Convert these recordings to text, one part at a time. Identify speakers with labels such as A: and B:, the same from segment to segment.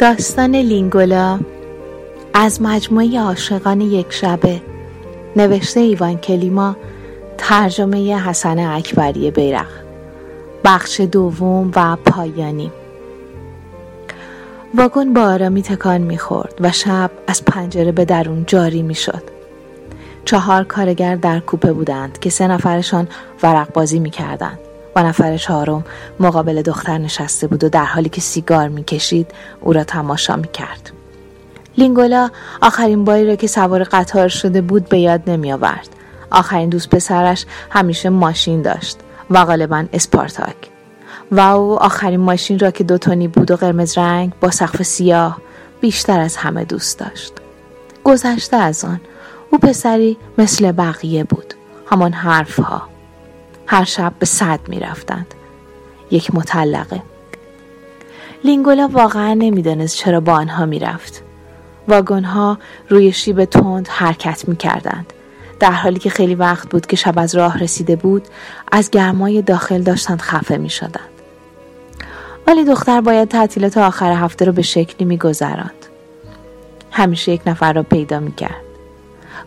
A: داستان لینگولا از مجموعه عاشقان یک شبه نوشته ایوان کلیما ترجمه حسن اکبری بیرق بخش دوم و پایانی. واگن با آرامی تکان می‌خورد و شب از پنجره به درون جاری می‌شد. چهار کارگر در کوپه بودند که سه نفرشان ورق بازی می‌کردند. و نفر چهارم مقابل دختر نشسته بود و در حالی که سیگار می‌کشید او را تماشا می‌کرد. لینگولا آخرین باری را که سوار قطار شده بود به یاد نمی آورد. آخرین دوست پسرش همیشه ماشین داشت و غالبا اسپارتاک. و او آخرین ماشین را که دوتونی بود و قرمز رنگ با سقف سیاه بیشتر از همه دوست داشت. گذشته از آن او پسری مثل بقیه بود. همان حرفها هر شب به صد می رفتند. یک مطلقه لینگولا واقعا نمی‌دانست چرا با آنها می رفت. واگن ها روی شیب تند حرکت می کردند. در حالی که خیلی وقت بود که شب از راه رسیده بود از گرمای داخل داشتند خفه می شدند. ولی دختر باید تعطیلات آخر هفته رو به شکلی می گذراند. همیشه یک نفر را پیدا می کرد.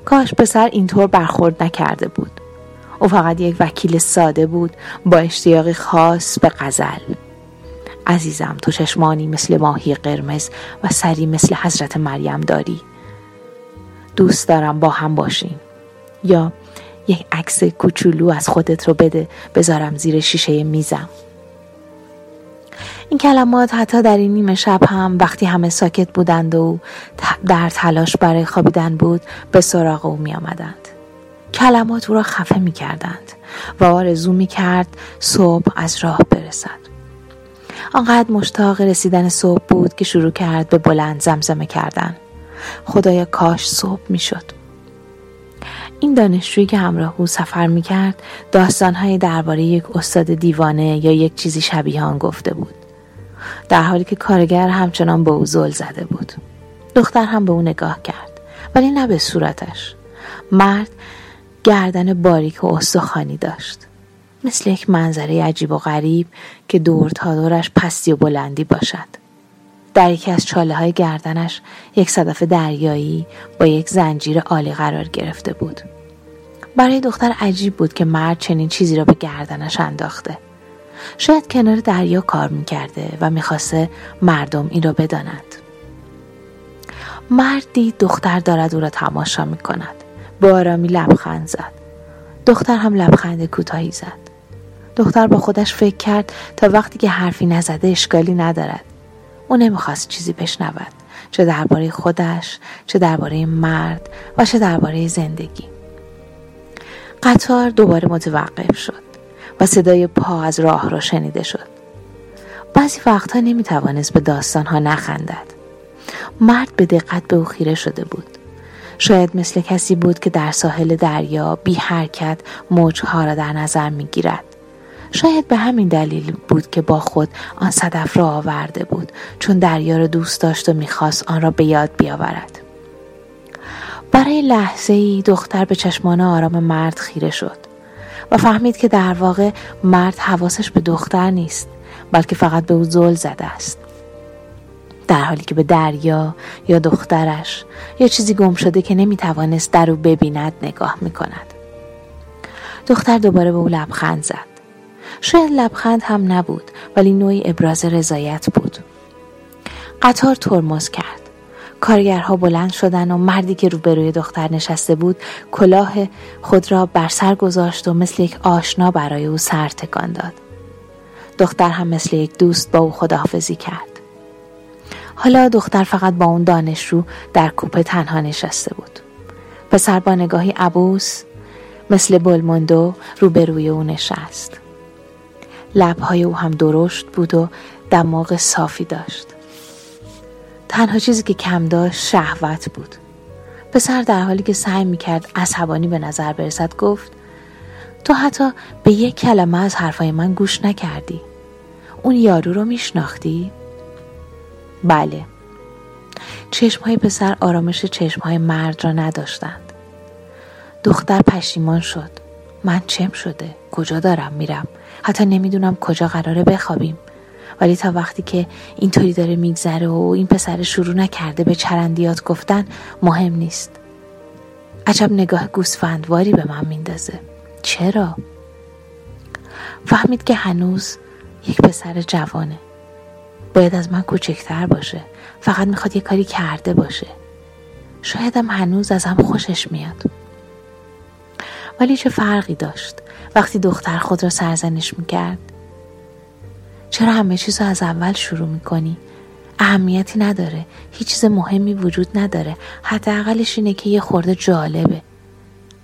A: کاش پسر اینطور برخورد نکرده بود. او فقط یک وکیل ساده بود با اشتیاقی خاص به غزل. عزیزم تو چشمانی مثل ماهی قرمز و سری مثل حضرت مریم داری. دوست دارم با هم باشیم. یا یک عکس کوچولو از خودت رو بده بذارم زیر شیشه میزم. این کلمات حتی در این نیمه شب هم وقتی همه ساکت بودند و در تلاش برای خوابیدن بود به سراغ او می آمدند. کلمات او را خفه می کردند و آرزو می کرد صبح از راه برسد. آنقدر مشتاق رسیدن صبح بود که شروع کرد به بلند زمزمه کردن. خدایا کاش صبح می شد. این دانشجویی که همراه او سفر می کرد داستانهایی درباره یک استاد دیوانه یا یک چیزی شبیه آن گفته بود. در حالی که کارگر همچنان به او زل زده بود. دختر هم به او نگاه کرد ولی نه به صورتش. مرد گردن باریک و استخوانی داشت. مثل یک منظره عجیب و غریب که دور تا دورش پستی و بلندی باشد. در یکی از چاله های گردنش یک صدف دریایی با یک زنجیر عالی قرار گرفته بود. برای دختر عجیب بود که مرد چنین چیزی را به گردنش انداخته. شاید کنار دریا کار می‌کرده و می‌خواسته مردم این را بدانند مردی دختر دارد او را تماشا می‌کند. به آرامی لبخند زد. دختر هم لبخند کوتاهی زد. دختر با خودش فکر کرد تا وقتی که حرفی نزده اشکالی ندارد. او نمی‌خواست چیزی بشنود. چه درباره خودش چه درباره مرد و چه درباره زندگی. قطار دوباره متوقف شد و صدای پا از راه را شنیده شد. بعضی وقتها نمی‌توانست به داستانها نخندد. مرد به دقت به او خیره شده بود. شاید مثل کسی بود که در ساحل دریا بی حرکت موجها را در نظر می گیرد. شاید به همین دلیل بود که با خود آن صدف را آورده بود چون دریا را دوست داشت و می‌خواست آن را به یاد بیاورد. برای لحظه ای دختر به چشمان آرام مرد خیره شد و فهمید که در واقع مرد حواسش به دختر نیست بلکه فقط به او زل زده است. در حالی که به دریا یا دخترش یا چیزی گم شده که نمی‌توانست در او ببیند نگاه می‌کند. دختر دوباره به او لبخند زد. شاید لبخند هم نبود ولی نوعی ابراز رضایت بود. قطار ترمز کرد. کارگرها بلند شدن و مردی که روبروی دختر نشسته بود کلاه خود را بر سر گذاشت و مثل یک آشنا برای او سر تکان داد. دختر هم مثل یک دوست با او خداحافظی کرد. حالا دختر فقط با اون دانشجو در کوپه تنها نشسته بود. پسر با نگاهی عبوس مثل بلموندو روبروی او نشست. لبهای او هم درشت بود و دماغ صافی داشت. تنها چیزی که کم داشت شهوت بود. پسر در حالی که سعی می‌کرد عصبانی به نظر برسد گفت تو حتی به یک کلمه از حرفای من گوش نکردی. اون یارو رو میشناختی؟ بله. چشمهای پسر آرامش چشمهای مرد را نداشتند. دختر پشیمان شد. من چم شده؟ کجا دارم میرم؟ حتی نمی‌دونم کجا قراره بخوابیم. ولی تا وقتی که اینطوری داره میگذره و این پسر شروع نکرده به چرندیات گفتن مهم نیست. عجب نگاه گوسفندواری به من میندازه. چرا؟ فهمید که هنوز یک پسر جوانه. باید از من کوچکتر باشه. فقط می‌خواد یه کاری کرده باشه. شایدم هنوز از هم خوشش میاد. ولی چه فرقی داشت؟ وقتی دختر خود را سرزنش می‌کرد. چرا همه چیز از اول شروع می‌کنی؟ اهمیتی نداره. هیچ چیز مهمی وجود نداره. حداقلش اینه که یه خورده جالبه.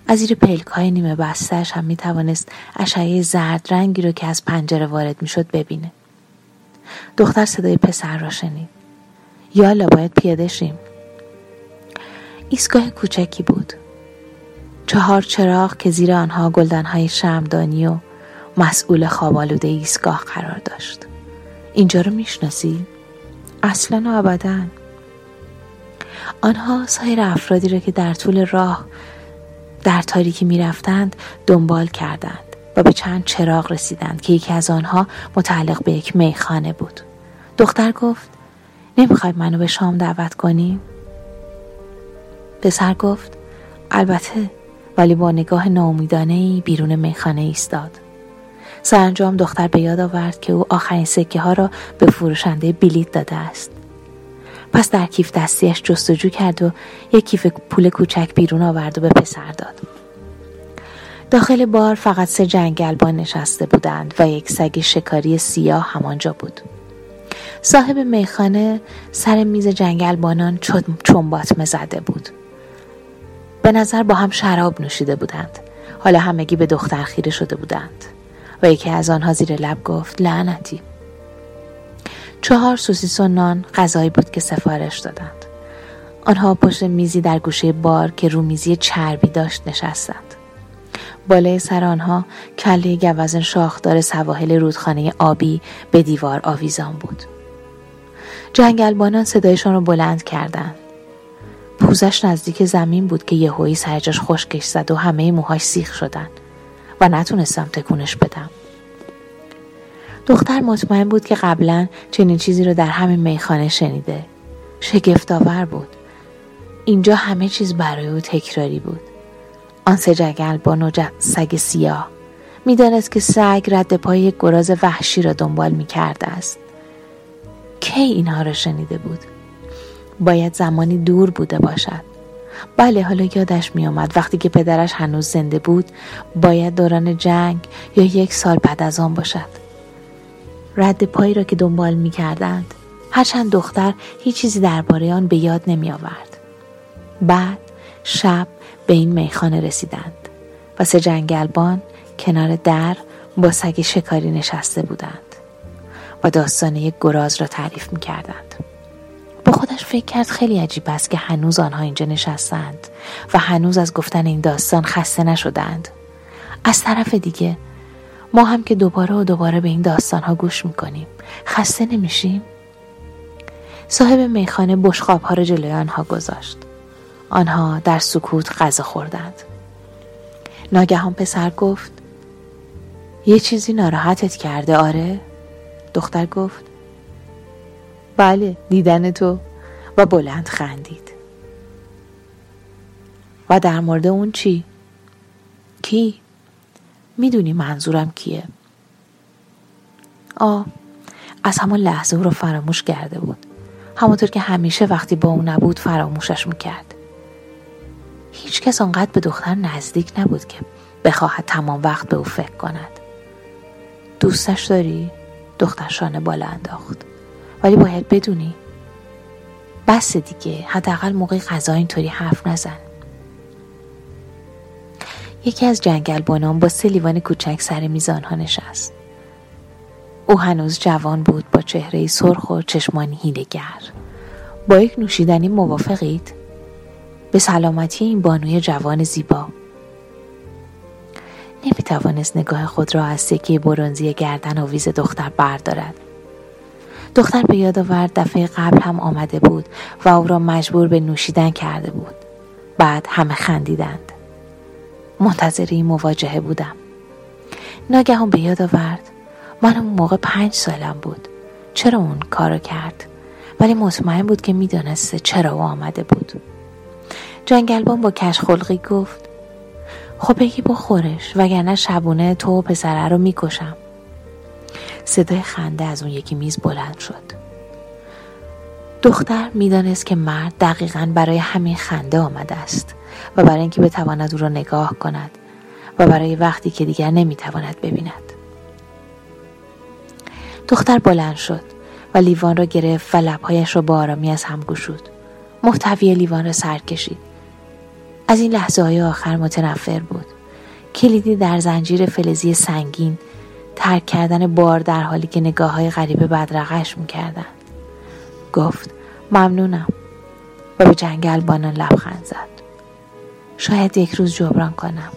A: از زیر پلک های نیمه بستهش هم می‌توانست اشعه زرد رنگی رو که از پنجره وارد می‌شد ببینه. دختر صدای پسر را شنید. یالا باید پیاده شیم. ایستگاه کوچکی بود. چهار چراغ که زیر آنها گلدنهای شمدانی و مسئول خوابالوده ایستگاه قرار داشت. اینجا رو می‌شناسی؟ اصلا و ابدا. آنها سایر افرادی را که در طول راه در تاریکی می‌رفتند دنبال کردند. و به چند چراغ رسیدند که یکی از آنها متعلق به یک میخانه بود. دختر گفت نمی‌خوای منو به شام دعوت کنی؟ پسر گفت البته ولی با نگاه ناامیدانه ای بیرون میخانه ایستاد. سرانجام دختر به یاد آورد که او آخرین سکه ها را به فروشنده بلیت داده است. پس در کیف دستیش جستجو کرد و یک کیف پول کوچک بیرون آورد و به پسر داد. داخل بار فقط سه جنگلبان نشسته بودند و یک سگ شکاری سیاه همانجا بود. صاحب میخانه سر میز جنگلبانان چنباتمه زده بود. به نظر با هم شراب نوشیده بودند. حالا همگی به دختر خیره شده بودند و یکی از آنها زیر لب گفت لعنتی. چهار سوسیس و نان غذایی بود که سفارش دادند. آنها پشت میزی در گوشه بار که رو میزی چربی داشت نشستند. بالای سر آنها کله گوزن شاخدار سواحل رودخانه آبی به دیوار آویزان بود. جنگلبانان صدایشان را بلند کردند. پوزش نزدیک زمین بود که یهویی سرجاش خشکش زد و همه موهاش سیخ شدن و نتونستم تکونش بدم. دختر مطمئن بود که قبلا چنین چیزی رو در همین میخانه شنیده. شگفتآور بود. اینجا همه چیز برای او تکراری بود. آن سه جگل با سگ سیاه. می‌دانست که سگ رد پای گراز وحشی را دنبال می کرده است. کی اینها را شنیده بود؟ باید زمانی دور بوده باشد. بله حالا یادش می آمد وقتی که پدرش هنوز زنده بود باید دوران جنگ یا یک سال بعد از آن باشد. رد پایی را که دنبال می کردند هرچند دختر هیچ چیزی درباره آن به یاد نمی آورد بعد شب به این میخانه رسیدند و سه جنگلبان کنار در با سگ شکاری نشسته بودند و داستان یک گراز را تعریف می کردند. با خودش فکر کرد خیلی عجیب است که هنوز آنها اینجا نشستند و هنوز از گفتن این داستان خسته نشدند. از طرف دیگه ما هم که دوباره و دوباره به این داستان ها گوش می‌کنیم خسته نمیشیم؟ صاحب میخانه بشخاب ها را جلوی آنها گذاشت آنها در سکوت غذا خوردند ناگهان پسر گفت یه چیزی ناراحتت کرده آره؟ دختر گفت بله دیدن تو و بلند خندید و در مورد اون چی؟ کی؟ می‌دونی منظورم کیه آه از همون لحظه او رو فراموش کرده بود همونطور که همیشه وقتی با او نبود فراموشش می‌کرد هیچ کس آنقدر به دختر نزدیک نبود که بخواهد تمام وقت به او فکر کند. دوستش داری؟ دختر شانه بالا انداخت. ولی باید بدونی. بس دیگه حداقل موقع غذا اینطوری حرف نزن. یکی از جنگلبانان با سه کوچک سر میز آنها نشست. او هنوز جوان بود با چهره سرخ و چشمانی هیلگر با یک نوشیدنی موافقید؟ به سلامتی این بانوی جوان زیبا. نمی توانست نگاه خود را از سکه برونزی گردن و ویز دختر بردارد. دختر به یاد آورد دفعه قبل هم آمده بود و او را مجبور به نوشیدن کرده بود. بعد همه خندیدند. منتظر این مواجهه بودم. ناگهان به یاد آورد. من اون موقع پنج سالم بود. چرا اون کارو کرد؟ ولی مطمئن بود که می‌دانسته چرا او آمده بود. جنگلبان با کش خلقی گفت خب بگی بخورش وگرنه شبونه تو و پسره رو می‌کشم. صدای خنده از اون یکی میز بلند شد. دختر می‌دانست که مرد دقیقا برای همین خنده آمده است و برای اینکه بتواند او را نگاه کند و برای وقتی که دیگر نمی‌تواند ببیند. دختر بلند شد و لیوان را گرفت و لبهایش را با آرامی از هم گشود. محتوی لیوان را سر کشید. از این لحظه های آخر متنفر بود. کلیدی در زنجیر فلزی سنگین ترک کردن بار در حالی که نگاه های غریبه بدرقش می‌کردند. گفت ممنونم. و به جنگل بانان لبخند زد. شاید یک روز جبران کنم.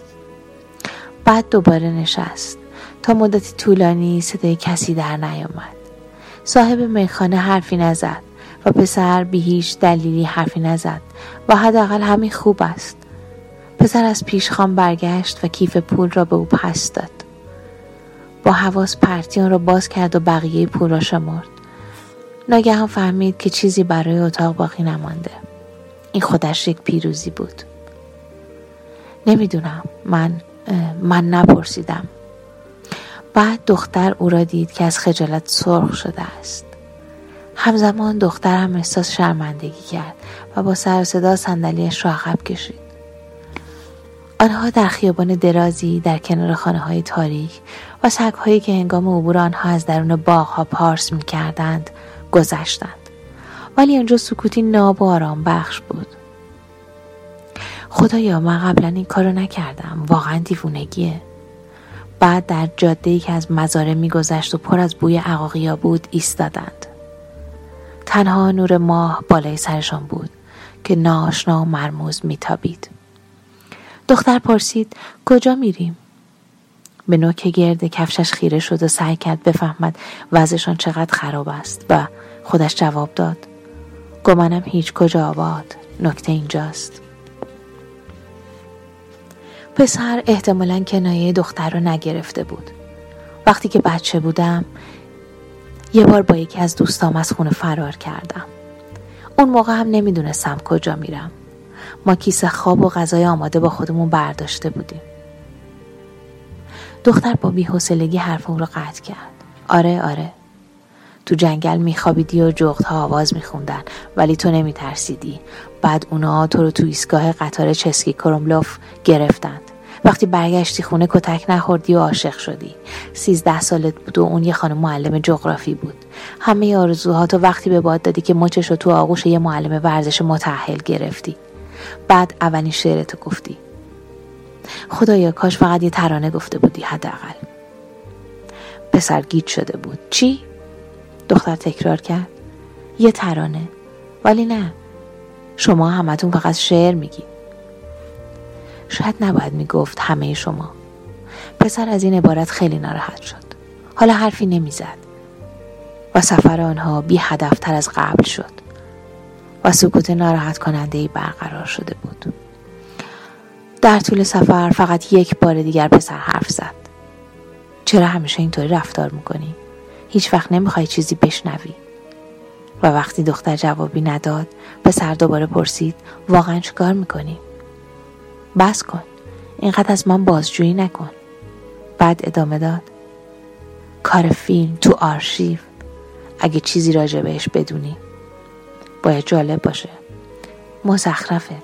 A: بعد دوباره نشست. تا مدتی طولانی صدای کسی در نیامد. صاحب میخانه حرفی نزد و پسر به هیچ دلیلی حرفی نزد و حداقل همین خوب است. پسر از پیشخان برگشت و کیف پول را به او پس داد. با حواس پرتیان را باز کرد و بقیه پول را شمرد. ناگهان فهمید که چیزی برای اتاق باقی نمانده. این خودش یک پیروزی بود. نمی‌دونم. من من نپرسیدم. بعد دختر او را دید که از خجالت سرخ شده است. همزمان دختر هم احساس شرمندگی کرد و با سر صدا صندلیاش را عقب کشید. آنها در خیابان درازی در کنار خانه های تاریک و سگهایی که هنگام عبور آنها از درون باغها پارس می کردند گذشتند. ولی آنجا سکوتی ناب و آرام بخش بود. خدایا من قبلا این کارو نکردم. واقعا دیوونگیه. بعد در جاده ای که از مزاره میگذشت و پر از بوی عقاقیا بود ایستادند. تنها نور ماه بالای سرشان بود که ناشنا و مرموز میتابید. دختر پرسید کجا میریم؟ به نوک گرد کفشش خیره شد و سعی کرد بفهمد وضعشان چقدر خراب است و خودش جواب داد گمانم هیچ کجا آباد نکته اینجاست. پسر احتمالا کنایه دختر رو نگرفته بود. وقتی که بچه بودم یه بار با یکی از دوستام از خونه فرار کردم. اون موقع هم نمی‌دونستم کجا میرم. ما کیسه خواب و غذای آماده با خودمون برداشته بودیم. دختر با بیحسلگی حرف اون رو قطع کرد. آره آره. تو جنگل میخوابیدی و جغدها آواز میخوندن ولی تو نمیترسیدی. بعد اونا تو رو تو ایستگاه قطار چسکی کروملوف گرفتند. وقتی برگشتی خونه کتک نخوردی و عاشق شدی. سیزده سالت بود و اون یه خانم معلم جغرافی بود. همه آرزوها تو وقتی به باد دادی که مچش رو تو آغوش یه معلم ورزش متحل گرفتی. بعد اولین شعرتو گفتی. خدایا کاش فقط یه ترانه گفته بودی حداقل. پسر گیت شده بود. چی؟ دختر تکرار کرد. یه ترانه. ولی نه. شما همتون فقط شعر میگید شاید نباید می‌گفت همه شما. پسر از این عبارت خیلی ناراحت شد. حالا حرفی نمی‌زد. و سفر آنها بی هدفتر از قبل شد. و سکوت ناراحت کننده ای برقرار شده بود. در طول سفر فقط یک بار دیگر پسر حرف زد. چرا همیشه اینطوری رفتار می‌کنی؟ هیچ وقت نمی‌خوای چیزی بشنوی. و وقتی دختر جوابی نداد پسر دوباره پرسید واقعا چیکار می‌کنی؟ بس کن. اینقدر از من بازجویی نکن. بعد ادامه داد. کار فیلم تو آرشیو. اگه چیزی راجع بهش بدونی. باید جالب باشه. مزخرفه.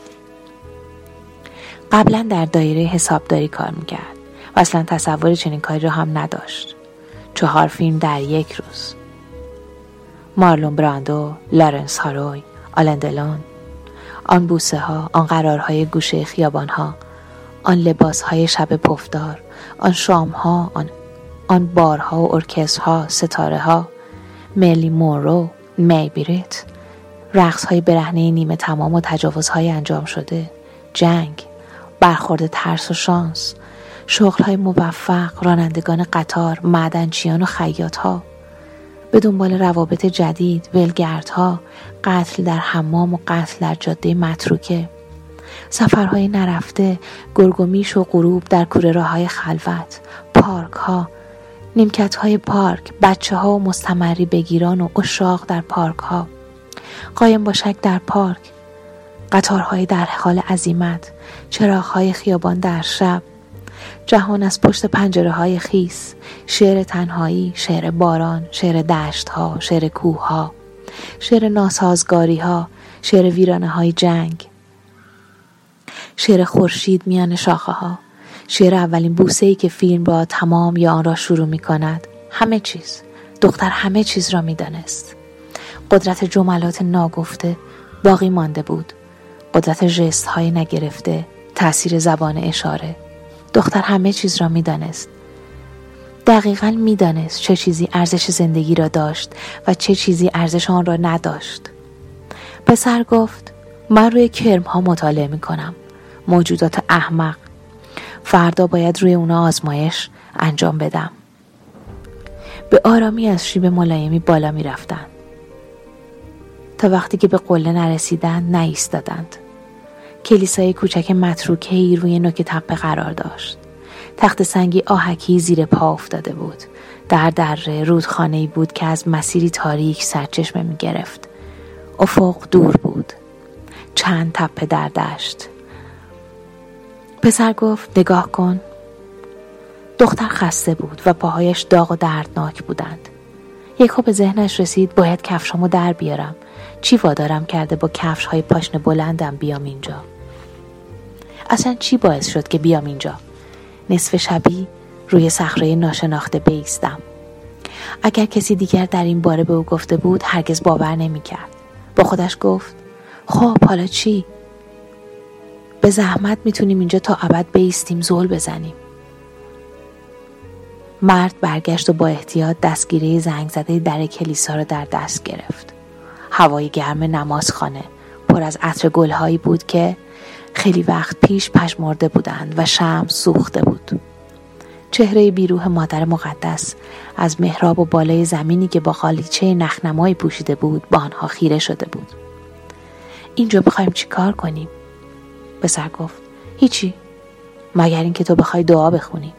A: قبلا در دایره حسابداری کار می‌کرد و اصلا تصور چنین کاری رو هم نداشت. چهار فیلم در یک روز. مارلون براندو، لارنس هاروی، آلندلون آن بوسه ها، آن قرارهای گوشه خیابان ها، آن لباس های شب پفدار، آن شام ها، آن, آن بارها و ها، ستاره ها، ملی مورو، میبیریت، رقص های برهنه نیمه تمام و تجاوزهای انجام شده، جنگ، برخورد ترس و شانس، شغل های موفق، رانندگان قطار، معدنچیان و خیاط ها، به دنبال روابط جدید، ولگردها، قتل در حمام و قتل در جاده متروکه، سفرهای نرفته، گرگومیش و غروب در کوره راه های خلوت، پارک ها، نیمکت های پارک بچه ها و مستمری بگیران و اشاق در پارک ها قایم باشک در پارک. قطارهای در حال عزیمت چراغهای خیابان در شب. جهان از پشت پنجره های خیس شعر تنهایی شعر باران شعر دشت ها شعر کوه ها شعر ناسازگاری ها شعر ویرانه های جنگ. شعر خورشید میان شاخه ها شعر اولین بوسه ای که فیلم با تمام یا آن را شروع می کند همه چیز. دختر همه چیز را می دانست. قدرت جملات ناگفته باقی مانده بود. قدرت جست های نگرفته تاثیر زبان اشاره. دختر همه چیز را می‌دانست. دقیقا می‌دانست چه چیزی ارزش زندگی را داشت و چه چیزی ارزش آن را نداشت. پسر گفت من روی کرم ها مطالعه می کنم موجودات احمق. فردا باید روی اونا آزمایش انجام بدم. به آرامی از شیب ملایمی بالا می رفتن. تا وقتی که به قله نرسیدند نایستادند کلیسای کوچک متروکه روی نوک تپه قرار داشت. تخت سنگی آهکی زیر پا افتاده بود. در دره رودخانه بود که از مسیری تاریک سرچشمه می گرفت افق دور بود. چند تپه در دشت. پسر گفت نگاه کن. دختر خسته بود و پاهایش داغ و دردناک بودند. یکو به ذهنش رسید باید کفشامو در بیارم. چی وادارم کرده با کفش های پاشن بلندم بیام اینجا؟ اصلا چی باعث شد که بیام اینجا؟ نصف شبی روی صخره ناشناخته بیستم. اگر کسی دیگر در این باره به او گفته بود هرگز باور نمی‌کرد. با خودش گفت خب حالا چی؟ به زحمت می‌تونیم اینجا تا ابد بیستیم زول بزنیم. مرد برگشت و با احتیاط دستگیره زنگ زده در کلیسا را در دست گرفت. هوای گرم نمازخانه. پر از عطر گلهایی بود که خیلی وقت پیش پشمرده بودند و شم سوخته بود. چهره بیروح مادر مقدس از محراب و بالای زمینی که با خالیچه نخنمایی پوشیده بود با آنها خیره شده بود. اینجا بخوایم چی کار کنیم؟ پسر گفت هیچی مگر اینکه تو بخوای دعا بخونی؟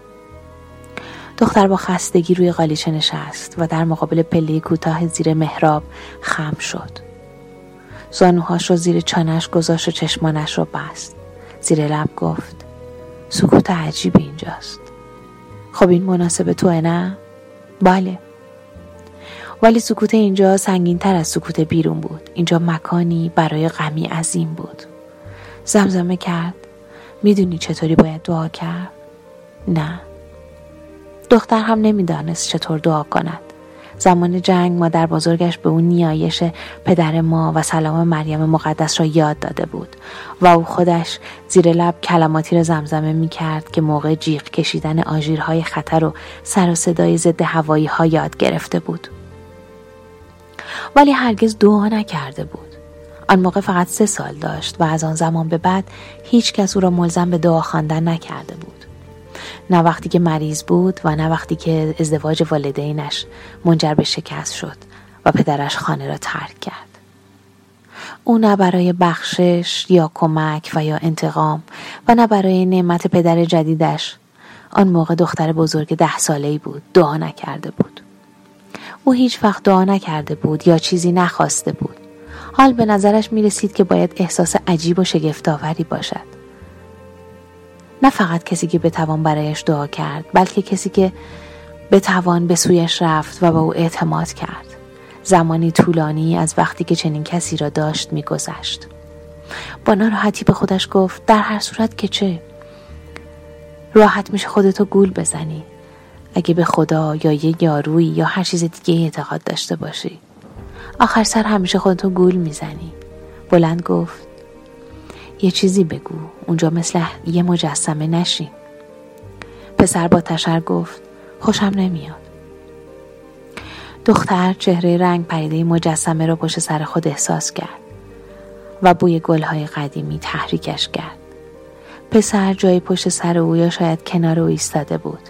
A: دختر با خستگی روی قالیچه نشست و در مقابل پله کوتاه زیر محراب خم شد. زانوهاش رو زیر چانش گذاشت و چشمانش رو بست. زیر لب گفت سکوت عجیبی اینجاست. خب این مناسب توه نه؟ بله. ولی سکوت اینجا سنگین تر از سکوت بیرون بود. اینجا مکانی برای غمی عظیم بود. زمزمه کرد. می‌دونی چطوری باید دعا کرد؟ نه. دختر هم نمی‌دانست چطور دعا کند. زمان جنگ مادر بزرگش به اون نیایش پدر ما و سلام مریم مقدس را یاد داده بود و او خودش زیر لب کلماتی را زمزمه می کرد که موقع جیغ کشیدن آژیرهای خطر و سر و صدای ضد هوایی ها یاد گرفته بود. ولی هرگز دعا نکرده بود. آن موقع فقط سه سال داشت و از آن زمان به بعد هیچ کس او را ملزم به دعا خواندن نکرده بود. نه وقتی که مریض بود و نه وقتی که ازدواج والدینش منجر به شکست شد و پدرش خانه را ترک کرد. او نه برای بخشش یا کمک و یا انتقام و نه برای نعمت پدر جدیدش آن موقع دختر بزرگ ده ساله بود دعا نکرده بود. او هیچ وقت دعا نکرده بود یا چیزی نخواسته بود. حال به نظرش می رسید که باید احساس عجیب و شگفتآوری باشد. نه فقط کسی که بتوان برایش دعا کرد بلکه کسی که بتوان به سویش رفت و به او اعتماد کرد. زمانی طولانی از وقتی که چنین کسی را داشت میگذشت. با ناراحتی به خودش گفت در هر صورت که چه؟ راحت میشه خودتو گول بزنی. اگه به خدا یا یه یارویی یا هر چیز دیگه اعتقاد داشته باشی. آخر سر همیشه خودتو گول می‌زنی. بلند گفت یه چیزی بگو. اونجا مثل یه مجسمه نشین پسر با تشر گفت خوشم نمیاد. دختر چهره رنگ پریده مجسمه رو پشت سر خود احساس کرد و بوی گلهای قدیمی تحریکش کرد. پسر جای پشت سر او یا شاید کنار او ایستاده بود.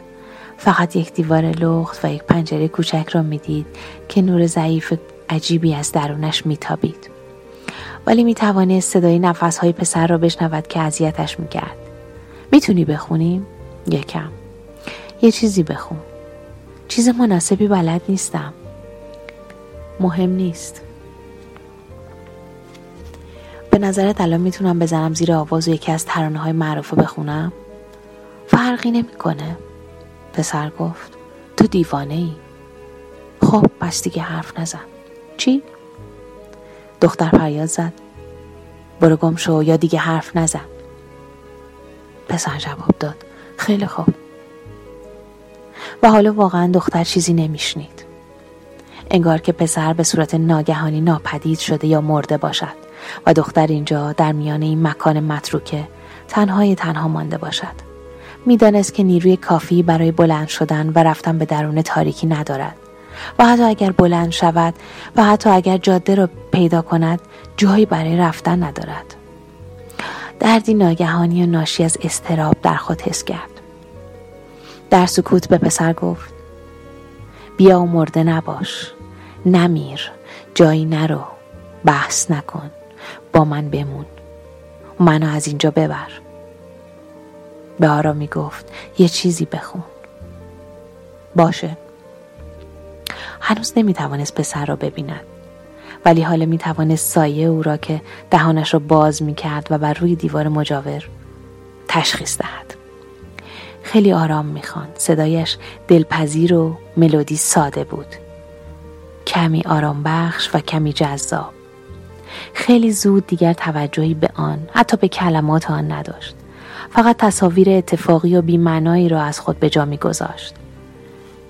A: فقط یک دیوار لخت و یک پنجره کوچک را می‌دید که نور ضعیف عجیبی از درونش میتابید. ولی می توانست صدای نفس های پسر را بشنود که اذیتش می کرد. می‌تونی بخونیم؟ یکم. یه چیزی بخون. چیز مناسبی بلد نیستم مهم نیست به نظرت الان می‌تونم بزنم زیر آواز و یکی از ترانه های معروف بخونم فرقی نمی‌کنه پسر گفت تو دیوانه ای خب پس دیگه حرف نزن چی؟ دختر فریاد زد. برو گم شو یا دیگه حرف نزن. پسر جواب داد. خیلی خوب. و حالا واقعا دختر چیزی نمیشنید. انگار که پسر به صورت ناگهانی ناپدید شده یا مرده باشد. و دختر اینجا در میان این مکان متروکه تنهای تنها مانده باشد. می‌دانست که نیروی کافی برای بلند شدن و رفتن به درون تاریکی ندارد. و حتی اگر بلند شود و حتی اگر جاده را پیدا کند جایی برای رفتن ندارد. دردی ناگهانی و ناشی از استراب در خود حس کرد. در سکوت به پسر گفت بیا و مرده نباش. نمیر. جایی نرو. بحث نکن. با من بمون. منو از اینجا ببر. به آرامی گفت یه چیزی بخون. باشه. هنوز نمی‌توانست پسر را ببیند. ولی حالا می‌توانست سایه او را که دهانش را باز می‌کرد و بر روی دیوار مجاور تشخیص دهد. خیلی آرام می‌خواند. صدایش دلپذیر و ملودی ساده بود. کمی آرام بخش و کمی جذاب. خیلی زود دیگر توجهی به آن حتی به کلمات آن نداشت. فقط تصاویر اتفاقی و بیمعنایی را از خود به جا میگذاشت.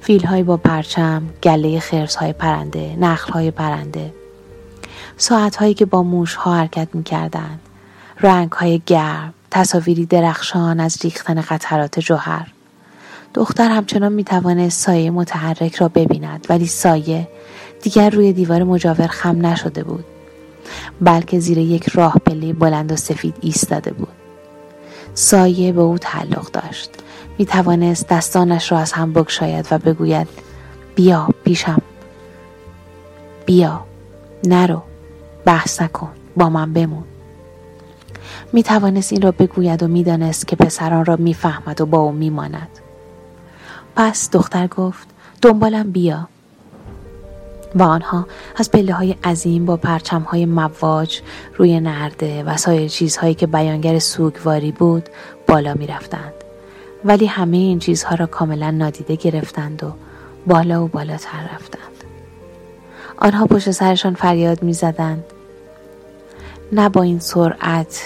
A: فیلهایی با پرچم گله های پرنده های پرنده. ساعتهایی که با موشها حرکت می‌کردند های گرم تصاویری درخشان از ریختن قطرات جوهر. دختر همچنان می‌توانست سایه متحرک را ببیند ولی سایه دیگر روی دیوار مجاور خم نشده بود. بلکه زیر یک راه پله بلند و سفید ایستاده بود. سایه به او تعلق داشت. می توانست دستانش را از هم بگشاید و بگوید بیا پیشم. بیا. نرو. بحث نکن. با من بمون. می توانست این را بگوید و می‌دانست که پسران را می‌فهمد و با او میماند. پس دختر گفت دنبالم بیا. و آنها از پله های عظیم با پرچم های مواج روی نرده و سایر چیزهایی که بیانگر سوگواری بود بالا می رفتند. ولی همه این چیزها را کاملا نادیده گرفتند و بالا و بالاتر رفتند. آنها پشت سرشان فریاد می زدند. نه با این سرعت.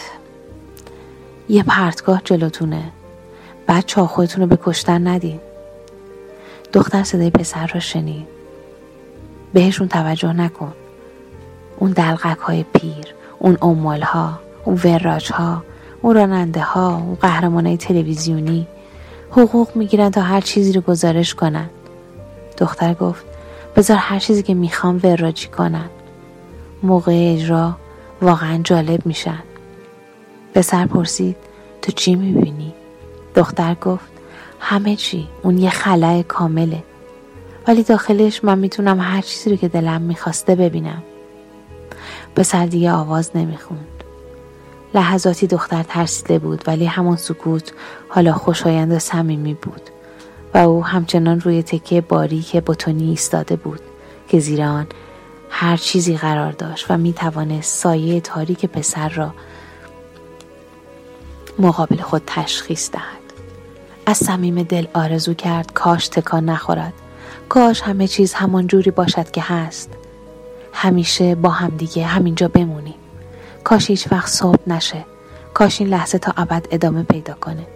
A: یه پرتگاه جلوتونه. بعد چاخوتون رو به کشتن ندین. دختر صدای پسر را شنید. بهشون توجه نکن. اون دلغک های پیر اون اموال ها اون وراج ها اون راننده ها اون قهرمان های تلویزیونی. حقوق می‌گیرن تا هر چیزی رو گزارش کنن. دختر گفت بذار هر چیزی که می‌خوام وراجی کنن. موقع اجرا واقعا جالب میشن. پسر پرسید تو چی می‌بینی؟ دختر گفت همه چی اون یه خلاه کامله. ولی داخلش من می‌تونم هر چیزی رو که دلم می‌خواسته ببینم. پسر دیگه آواز نمی‌خوند. لحظاتی دختر ترسیده بود ولی همون سکوت حالا خوشایند و صمیمی بود و او همچنان روی تکه که بتونی ایستاده بود که زیر آن هر چیزی قرار داشت و می توانست سایه تاریک پسر را مقابل خود تشخیص دهد. از صمیم دل آرزو کرد کاش تکان نخورد. کاش همه چیز همان جوری باشد که هست. همیشه با همدیگه همینجا بمونیم. کاش هیچ وقت صبح نشه. کاش این لحظه تا ابد ادامه پیدا کنه.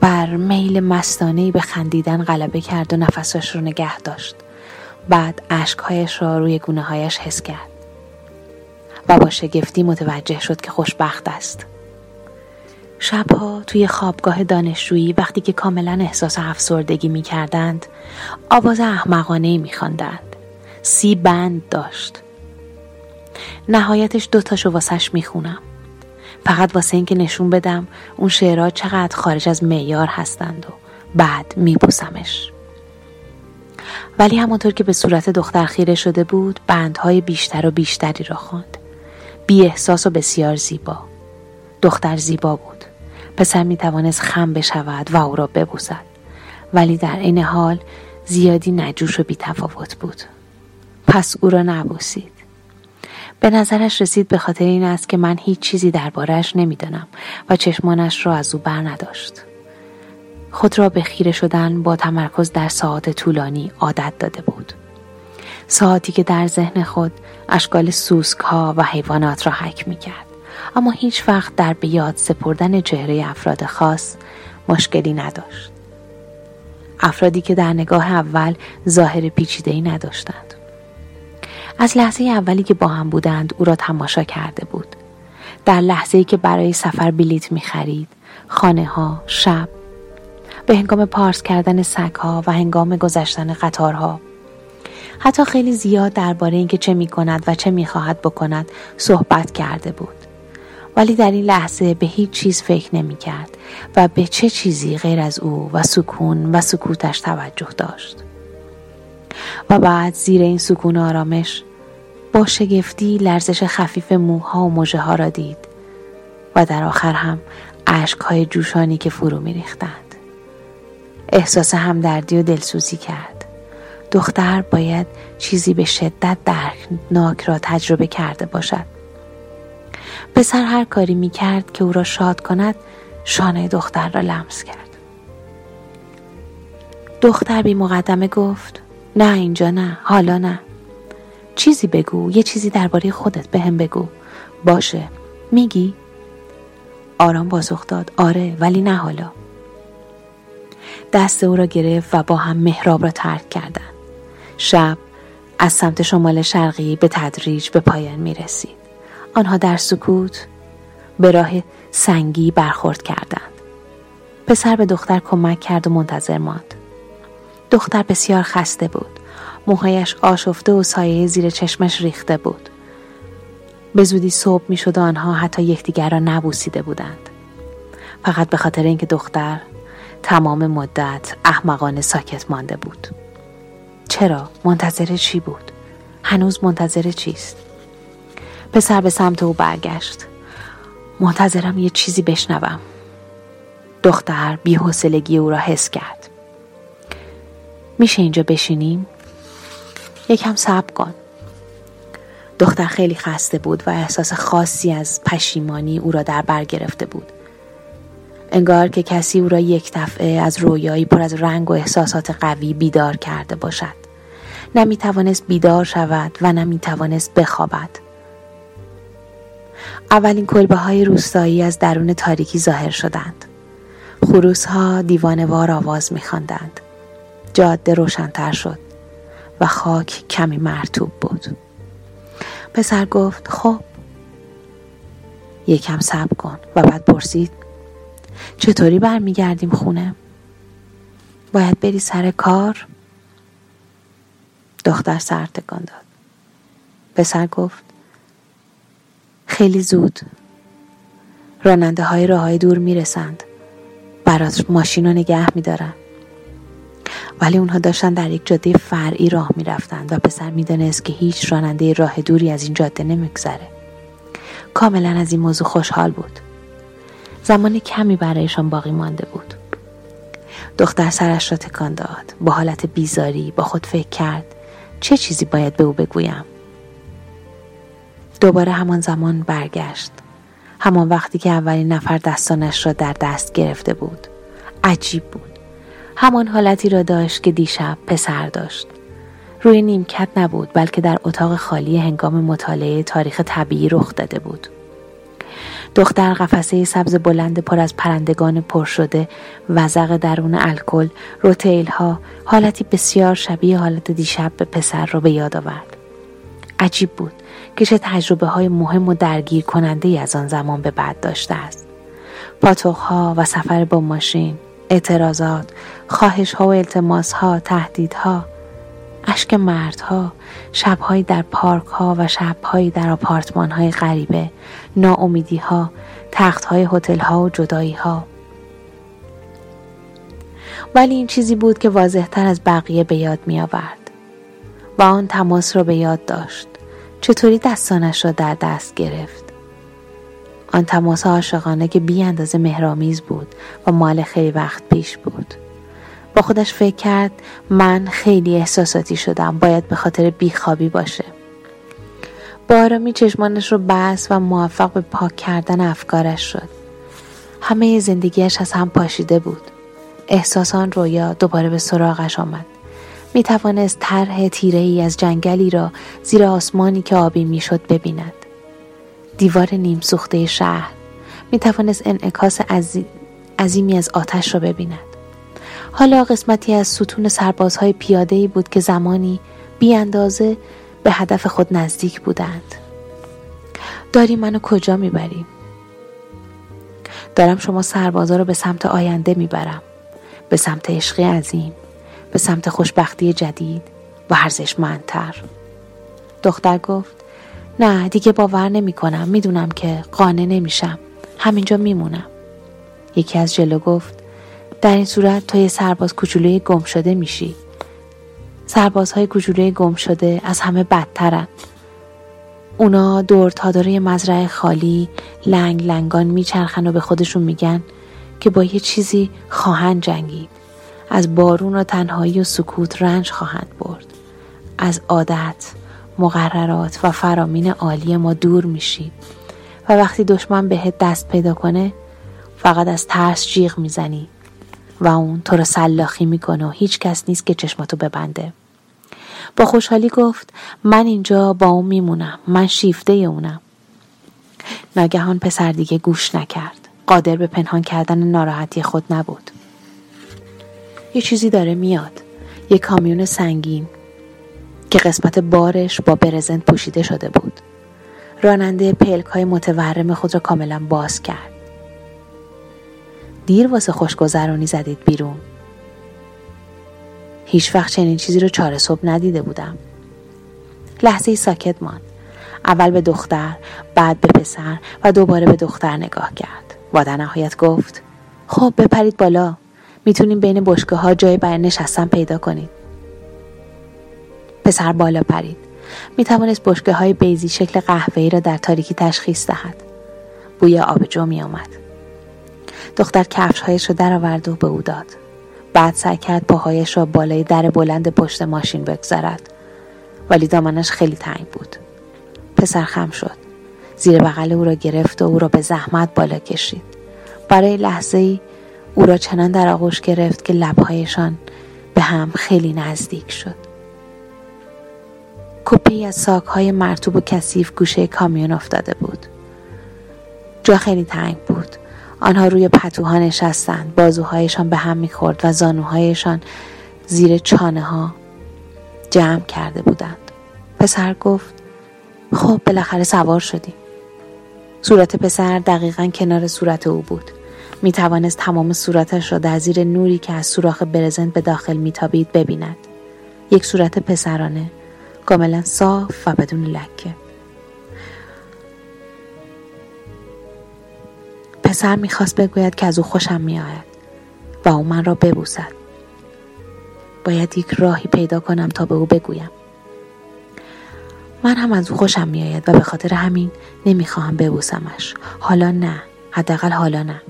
A: بر میل مستانه به خندیدن غلبه کرد و نفسش رو نگه داشت. بعد اشکهایش را روی گونه هایش حس کرد. و با شگفتی متوجه شد که خوشبخت است. شبها توی خوابگاه دانشجویی وقتی که کاملا احساس افسردگی می کردند آواز احمقانه می خواندند. سی بند داشت. نهایتش دوتاشو واسش می‌خونم. فقط واسه اینکه نشون بدم اون شعرها چقدر خارج از معیار هستند و بعد میبوسمش. ولی همونطور که به صورت دختر خیره شده بود بندهای بیشتر و بیشتری را خواند. بی احساس و بسیار زیبا. دختر زیبا بود. پسر می توانست خم بشود و او را ببوسد. ولی در این حال زیادی نجوش و بیتفاوت بود. پس او را نبوسید. به نظرش رسید به خاطر این است که من هیچ چیزی دربارهش نمی‌دانم و چشمانش را از او بر نداشت خود را به خیره شدن با تمرکز در ساعت طولانی عادت داده بود ساعتی که در ذهن خود اشکال سوسک ها و حیوانات را حک می کرد. اما هیچ وقت در به یاد سپردن چهره افراد خاص مشکلی نداشت. افرادی که در نگاه اول ظاهر پیچیده ای نداشتند. از لحظه اولی که با هم بودند او را تماشا کرده بود. در لحظه ای که برای سفر بلیت می خرید، خانه ها، شب، به هنگام پارس کردن سگ ها و هنگام گذشتن قطارها حتی خیلی زیاد درباره اینکه چه می کند و چه می خواهد بکند صحبت کرده بود. ولی در این لحظه به هیچ چیز فکر نمی کرد و به چه چیزی غیر از او و سکون و سکوتش توجه داشت. و بعد زیر این سکون آرامش با شگفتی لرزش خفیف موها و مژه ها را دید و در آخر هم عشق های جوشانی که فرو می ریختند. احساس همدردی و دلسوزی کرد. دختر باید چیزی به شدت درکناک را تجربه کرده باشد. پسر هر کاری می کرد که او را شاد کند شانه دختر را لمس کرد. دختر بی مقدمه گفت نه اینجا نه حالا نه چیزی بگو یه چیزی درباره خودت به هم بگو باشه میگی؟ آرام پاسخ داد آره ولی نه حالا دست او را گرفت و با هم محراب را ترک کردند شب از سمت شمال شرقی به تدریج به پایان می رسید. آنها در سکوت به راه سنگی برخورد کردند. پسر به دختر کمک کرد و منتظر ماند. دختر بسیار خسته بود. موهایش آشفته و سایه زیر چشمش ریخته بود. به زودی صبح می شد آنها حتی یکدیگر را نبوسیده بودند. فقط به خاطر اینکه دختر تمام مدت احمقانه ساکت مانده بود. چرا؟ منتظر چی بود؟ هنوز منتظر چیست؟ پسر به سمت او برگشت. منتظرم یه چیزی بشنوم. دختر بیحسلگی او را حس کرد. میشه اینجا بشینیم؟ یکم صبر کن. دختر خیلی خسته بود و احساس خاصی از پشیمانی او را در بر گرفته بود. انگار که کسی او را یک دفعه از رویایی پر از رنگ و احساسات قوی بیدار کرده باشد. نمی توانست بیدار شود و نمی توانست بخوابد. اولین کلبه های روستایی از درون تاریکی ظاهر شدند. خروس ها دیوانوار آواز می خواندند. جاده روشنتر شد و خاک کمی مرتوب بود. پسر گفت خب یکم صبر کن و بعد پرسید چطوری برمیگردیم خونه؟ باید بری سر کار؟ دختر سر تکان داد پسر گفت خیلی زود راننده های راه های دور می‌رسند برات ماشین رو نگه میدارن ولی اونها داشتن در یک جاده فرعی راه می‌رفتند و پسر می‌دانست که هیچ راننده راه دوری از این جاده نمیگذره. کاملا از این موضوع خوشحال بود. زمان کمی برایشان باقی مانده بود. دختر سرش را تکان داد. با حالت بیزاری با خود فکر کرد چه چیزی باید به او بگویم؟ دوباره همان زمان برگشت. همان وقتی که اولین نفر دستانش را در دست گرفته بود. عجیب بود. همان حالتی را داشت که دیشب پسر داشت. روی نیمکت نبود بلکه در اتاق خالی هنگام مطالعه تاریخ طبیعی رخ داده بود. دختر قفسه سبز بلند پر از پرندگان پر شده وزق درون الکل روتیل ها حالتی بسیار شبیه حالت دیشب به پسر را به یاد آورد. عجیب بود که چه تجربه های مهم و درگیر کننده از آن زمان به بعد داشته است. پاتوق ها و سفر با ماشین اعتراضات خواهش ها و التماس ها ها اشک مردها شبهایی در پارک ها و شبهایی در آپارتمان های غریبه ناامیدی ها تخت های هتل ها و جدایی ها ولی این چیزی بود که واضح تر از بقیه به یاد می آورد و آن تماس را به یاد داشت. چطوری دستانش را در دست گرفت؟ آن تماس عاشقانه که بی اندازه مهرامیز بود و مال خیلی وقت پیش بود. با خودش فکر کرد من خیلی احساساتی شدم باید به خاطر بیخوابی باشه. با آرامی چشمانش رو بست و موفق به پاک کردن افکارش شد. همه زندگیش از هم پاشیده بود. احساسان رویا دوباره به سراغش آمد. می توانست طرح تیره ای از جنگلی را زیر آسمانی که آبی می‌شد ببیند. دیوار نیم سوخته شهر می توانست انعکاس عظیمی از آتش را ببیند. حالا قسمتی از ستون سربازهای پیاده ای بود که زمانی بی اندازه به هدف خود نزدیک بودند. داری منو کجا می‌بری؟ دارم شما سربازا رو به سمت آینده می‌برم. به سمت عشقی عظیم به سمت خوشبختی جدید و ارزشمندتر. دختر گفت نه دیگه باور نمی کنم می‌دونم که قانع نمیشم. همینجا میمونم. یکی از جلو گفت در این صورت تو یه سرباز کوچولوی گم شده میشی. سربازهای کوچولوی گم شده از همه بدترن. اونا دور تا داره مزرعه خالی لنگ لنگان میچرخن و به خودشون میگن که با یه چیزی خواهند جنگید. از بارون و تنهایی و سکوت رنج خواهند برد. از عادت. مقررات و فرامین عالی ما دور میشی و وقتی دشمن بهت دست پیدا کنه فقط از ترس جیغ می‌زنی. و اون تو رو سلاخی می‌کنه و هیچ کس نیست که چشماتو ببنده. با خوشحالی گفت من اینجا با اون میمونم. من شیفته اونم. ناگهان پسر دیگه گوش نکرد. قادر به پنهان کردن ناراحتی خود نبود. یه چیزی داره میاد. یه کامیون سنگین. که قسمت بارش با برزنت پوشیده شده بود. راننده پلک های متورم خود را کاملا باز کرد. دیر واسه خوشگذرانی زدید بیرون. هیچ وقت چنین چیزی رو چهار صبح ندیده بودم. لحظه ساکت ماند. اول به دختر بعد به پسر و دوباره به دختر نگاه کرد. و در نهایت گفت خب بپرید بالا. می‌تونیم بین بشکه ها جای برای نشستن پیدا کنید پسر بالا پرید. می توانست بشکه های بیزی شکل قهوه‌ای را در تاریکی تشخیص دهد. بوی آبجو می آمد دختر کفش هایش را درآورد و به او داد. بعد سعی کرد پاهایش را بالای در بلند پشت ماشین بگذارد. ولی دامنش خیلی تنگ بود. پسر خم شد. زیر بغل او را گرفت و او را به زحمت بالا کشید. برای لحظه ای او را چنان در آغوش گرفت که لبهایشان به هم خیلی نزدیک شد. کپی از ساک های مرتوب و کثیف گوشه کامیون افتاده بود. جا خیلی تنگ بود. آنها روی پتوها نشستند. بازوهایشان به هم می‌خورد و زانوهایشان زیر چانه ها جمع کرده بودند. پسر گفت خب بالاخره سوار شدیم. صورت پسر دقیقا کنار صورت او بود. می توانست تمام صورتش را در زیر نوری که از سوراخ برزنت به داخل میتابید ببیند. یک صورت پسرانه. کاملا صاف و بدون لکه. پسر می‌خواست بگوید که از او خوشم میآید و او من را ببوسد. باید یک راهی پیدا کنم تا به او بگویم. من هم از او خوشم میآید و به خاطر همین نمی‌خواهم ببوسمش. حالا نه حداقل حالا نه.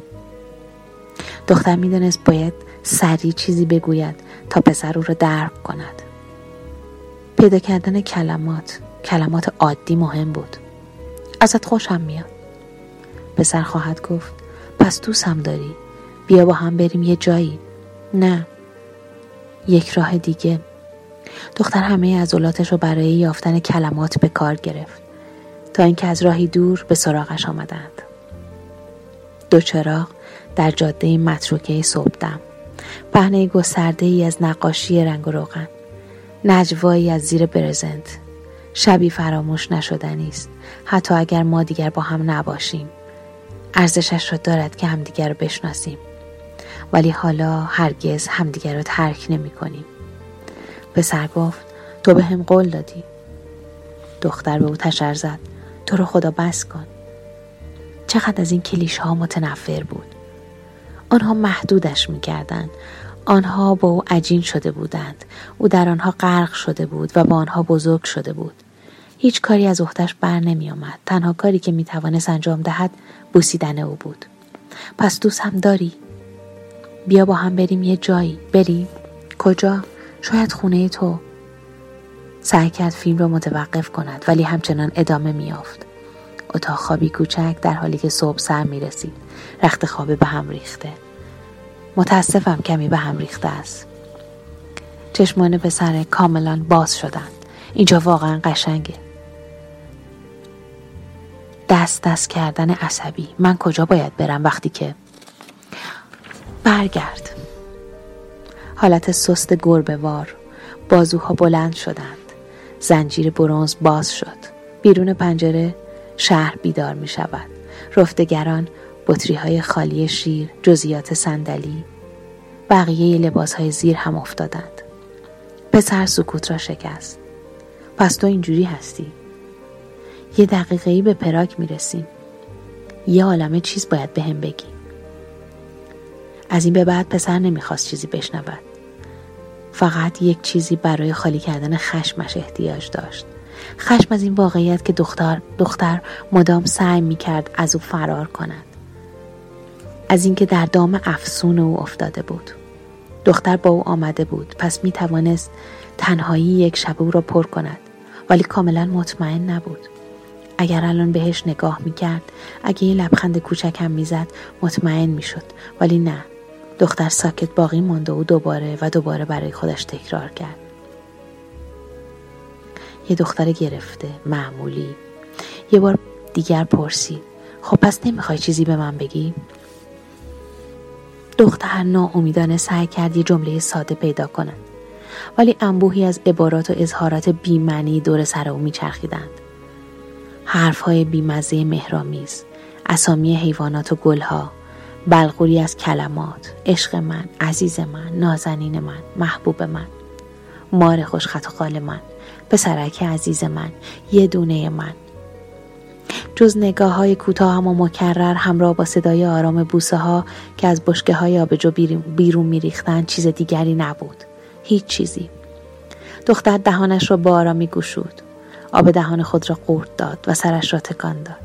A: دختر می‌دانست باید سریع چیزی بگوید تا پسر او را درک کند. پیدا کردن کلمات. کلمات عادی مهم بود. ازت خوشم میاد. پسر خواهد گفت پس دوستم داری. بیا با هم بریم یه جایی. نه. یک راه دیگه. دختر همه عضلاتش رو برای یافتن کلمات به کار گرفت. تا اینکه از راهی دور به سراغش آمدند. دو چراغ در جاده متروکه صبحدم. پهنه گسترده ای از نقاشی رنگ و روغن. نجوایی از زیر برزنت. شبی فراموش نشدنی است. حتی اگر ما دیگر با هم نباشیم. ارزشش را دارد که همدیگر رو بشناسیم. ولی حالا هرگز همدیگر رو ترک نمی کنیم. پسر گفت تو به هم قول دادی. دختر به او تشر زد. تو رو خدا بس کن. چقدر از این کلیش ها متنفر بود. آنها محدودش می‌کردند. آنها با او عجین شده بودند. او در آنها غرق شده بود و با آنها بزرگ شده بود. هیچ کاری از اختش بر نمی آمد. تنها کاری که می توانست انجام دهد بوسیدن او بود. پس دوست هم داری؟ بیا با هم بریم یه جایی. بریم؟ کجا؟ شاید خونه تو. سعی کرد فیلم را متوقف کند ولی همچنان ادامه میافت اتاق خوابی کوچک در حالی که صبح سر می رسید رخت خوابه به هم ریخته. متاسفم کمی به هم ریخته است. چشمان پسر کاملا باز شدند. اینجا واقعا قشنگه. دست دست کردن عصبی. من کجا باید برم وقتی که برگرد؟ حالت سست گربه وار. بازوها بلند شدند. زنجیر برونز باز شد. بیرون پنجره شهر بیدار می شود رفتگران بطری های خالی شیر جزیات صندلی بقیه لباس های زیر هم افتادند. پسر سکوت را شکست. پس تو اینجوری هستی؟ یه دقیقه ای به پراک می رسیم یه عالمه چیز باید به هم بگی. از این به بعد پسر نمی‌خواست چیزی بشنود. فقط یک چیزی برای خالی کردن خشمش احتیاج داشت. خشم از این واقعیت که دختر دختر مدام سعی می کرد از او فرار کند. از اینکه در دام افسون او افتاده بود. دختر با او آمده بود. پس می توانست تنهایی یک شب او را پر کند. ولی کاملا مطمئن نبود. اگر الان بهش نگاه می کرد اگه یه لبخند کوچکم می‌زد مطمئن می شد. ولی نه. دختر ساکت باقی مانده و دوباره و دوباره برای خودش تکرار کرد. یه دختر گرفته معمولی. یه بار دیگر پرسید. خب پس نمی‌خوای چیزی به من بگی؟ دختر ناامیدانه سعی کرد یه جمله ساده پیدا کند ولی انبوهی از عبارات و اظهارات بیمنی دور سر او میچرخیدند. حرفهای بیمزه مهرامیز اسامی حیوانات و گلها بلغوری از کلمات عشق من عزیز من نازنین من محبوب من مار خوشخط خال من پسرک عزیز من یه دونه من جز نگاه های کوتاه و مکرر همراه با صدای آرام بوسه ها که از بشکه های آبجو بیرون میریختند چیز دیگری نبود. هیچ چیزی. دختر دهانش را با آرامی گشود. آب دهان خود را قورت داد و سرش را تکان داد.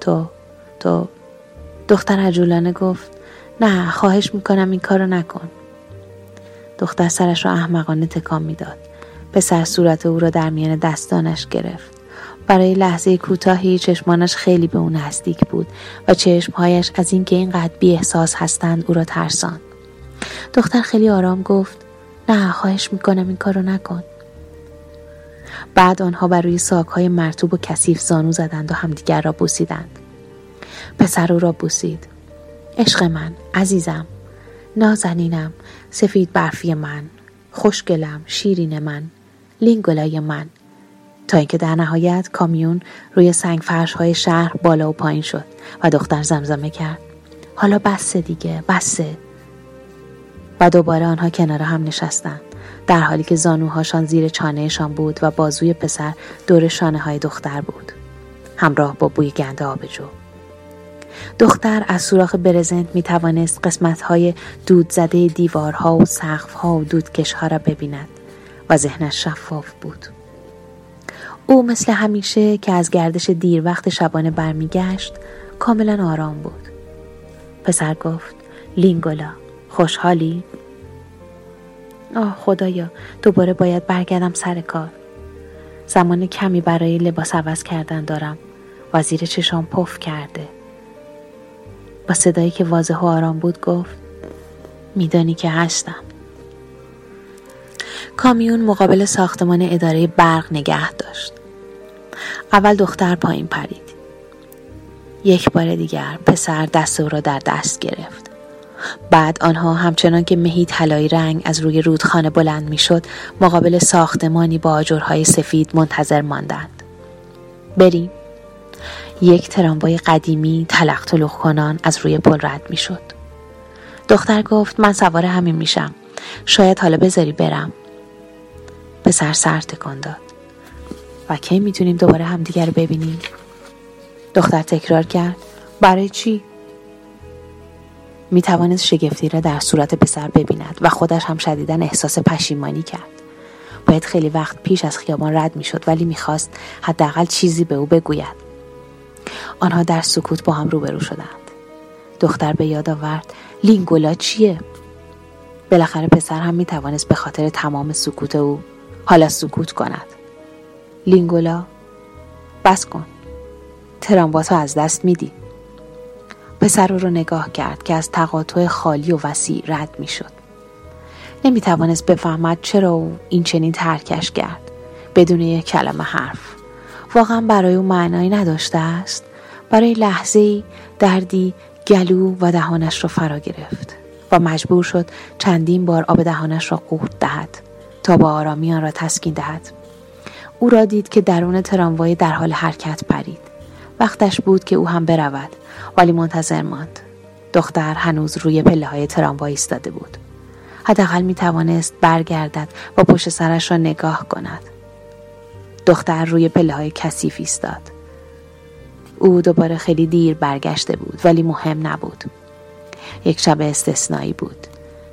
A: تو تو. دختر عجولانه گفت نه خواهش می‌کنم این کارو نکن. دختر سرش را احمقانه تکان می‌داد. پسر صورت او را در میان دستانش گرفت. برای لحظه کوتاهی چشمانش خیلی به او نزدیک بود و چشمهایش از اینکه اینقدر بی احساس هستند او را ترساند. دختر خیلی آرام گفت نه خواهش می‌کنم این کارو نکن. بعد آنها بر روی ساکهای مرتوب و کثیف زانو زدند و همدیگر را بوسیدند. پسر او را بوسید. عشق من عزیزم نازنینم سفید برفی من خوشگلم شیرین من لینگولای من تا اینکه در نهایت کامیون روی سنگ فرش های شهر بالا و پایین شد و دختر زمزمه کرد. حالا بسه دیگه بسه و دوباره آنها کنار هم نشستند در حالی که زانوهاشان زیر چانهشان بود و بازوی پسر دور شانه های دختر بود. همراه با بوی گند آبجو. دختر از سوراخ برزنت می توانست قسمت های دود زده دیوارها و سقف ها و دودکش ها را ببیند و ذهنش شفاف بود. او مثل همیشه که از گردش دیر وقت شبانه برمیگشت کاملا آرام بود. پسر گفت لینگولا خوشحالی؟ آه خدایا دوباره باید برگردم سر کار. زمان کمی برای لباس عوض کردن دارم. وزیر چشام پف کرده. با صدایی که واضح و آرام بود گفت میدانی که هستم کامیون مقابل ساختمان اداره برق نگه داشت اول دختر پایین پرید یک بار دیگر پسر دست او را در دست گرفت بعد آنها همچنان که مهی طلایی رنگ از روی رودخانه بلند می‌شد مقابل ساختمانی با آجرهای سفید منتظر ماندند بریم یک تراموای قدیمی تلق تلوخ کنان از روی پل رد می شد. دختر گفت من سوار همین میشم. شاید حالا بذاری برم. پسر سر تکان داد. و کی می‌تونیم دوباره همدیگر رو ببینیم؟ دختر تکرار کرد. برای چی؟ می توانست شگفتی را در صورت پسر ببیند و خودش هم شدیدا احساس پشیمانی کرد. باید خیلی وقت پیش از خیابان رد می شد ولی می‌خواست حداقل چیزی به او بگوید. آنها در سکوت با هم روبرو شدند دختر به یاد آورد لینگولا چیه بالاخره پسر هم می توانست به خاطر تمام سکوت او حالا سکوت کند لینگولا. بس کن. ترامباتو از دست میدی. پسر رو نگاه کرد که از تقاطع خالی و وسیع رد می شد نمی توانست بفهمد چرا او این چنین ترکش کرد. بدون یک کلمه حرف. واقعا برای او معنایی نداشته است. برای لحظه دردی گلو و دهانش را فرا گرفت و مجبور شد چندین بار آب دهانش را قورت دهد تا با آرامی آن را تسکین دهد. او را دید که درون تراموای در حال حرکت پرید. وقتش بود که او هم برود ولی منتظر ماند. دختر هنوز روی پله های تراموای ایستاده بود. حداقل می توانست برگردد و پشت سرش را نگاه کند. دختر روی پله های کثیف ایستاد. او دوباره خیلی دیر برگشته بود ولی مهم نبود. یک شب استثنایی بود.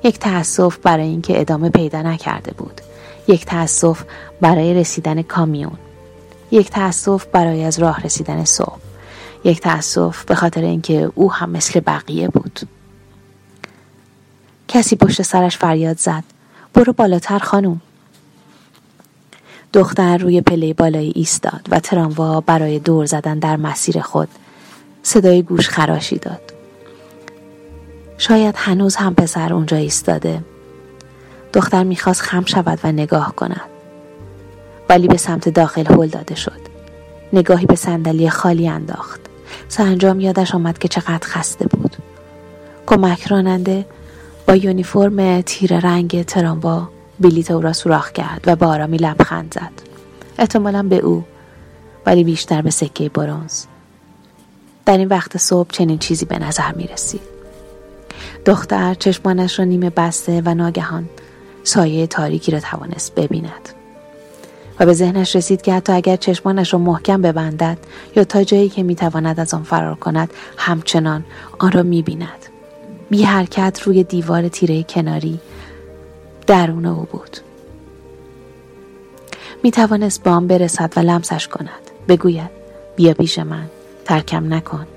A: یک تأسف برای اینکه ادامه پیدا نکرده بود. یک تأسف برای رسیدن کامیون. یک تأسف برای از راه رسیدن صبح. یک تأسف به خاطر اینکه او هم مثل بقیه بود. کسی پشت سرش فریاد زد. برو بالاتر خانوم. دختر روی پله بالایی ایستاد و تراموا برای دور زدن در مسیر خود صدای گوش خراشی داد. شاید هنوز هم پسر اونجا ایستاده. دختر می‌خواست خم شود و نگاه کند. ولی به سمت داخل هل داده شد. نگاهی به صندلی خالی انداخت. سرانجام یادش آمد که چقدر خسته بود. کمک راننده با یونیفرم تیر رنگ تراموا بلیت او را سوراخ کرد و با آرامی لبخند زد. احتمالا به او ولی بیشتر به سکه برونز. در این وقت صبح چنین چیزی به نظر می رسید دختر چشمانش را نیمه بسته و ناگهان سایه تاریکی را توانست ببیند. و به ذهنش رسید که حتی اگر چشمانش را محکم ببندد یا تا جایی که می‌تواند از آن فرار کند همچنان آن را می‌بیند. بی حرکت روی دیوار تیره کناری درون او بود. می توانست با آن برسد و لمسش کند. بگوید بیا پیش من ترکم نکن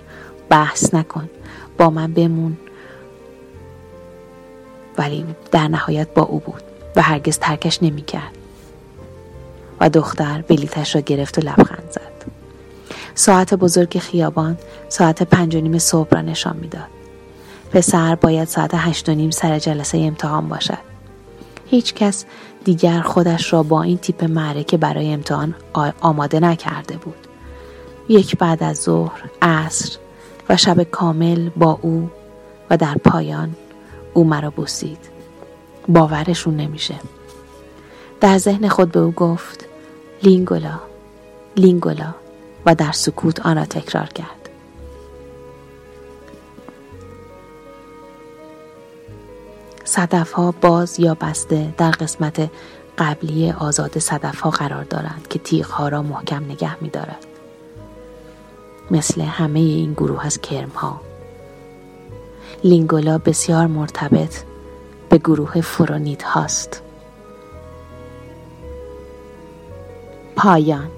A: بحث نکن با من بمون. ولی در نهایت با او بود و هرگز ترکش نمی کرد و دختر بلیتش را گرفت و لبخند زد. ساعت بزرگ خیابان ساعت پنج و نیم صبح را نشان می‌داد. پسر باید ساعت هشت و نیم سر جلسه امتحان باشد. هیچ کس دیگر خودش را با این تیپ معرکه برای امتحان آماده نکرده بود. یک بعد از ظهر عصر و شب کامل با او و در پایان او مرا بوسید باورشون نمیشه در ذهن خود به او گفت لینگولا لینگولا و در سکوت آن را تکرار کرد صدف ها باز یا بسته در قسمت قبلی آزاد صدف ها قرار دارند که تیغ ها را محکم نگه می دارد. مثل همه این گروه از کرم ها. لینگولا بسیار مرتبط به گروه فرونیت هاست. پایان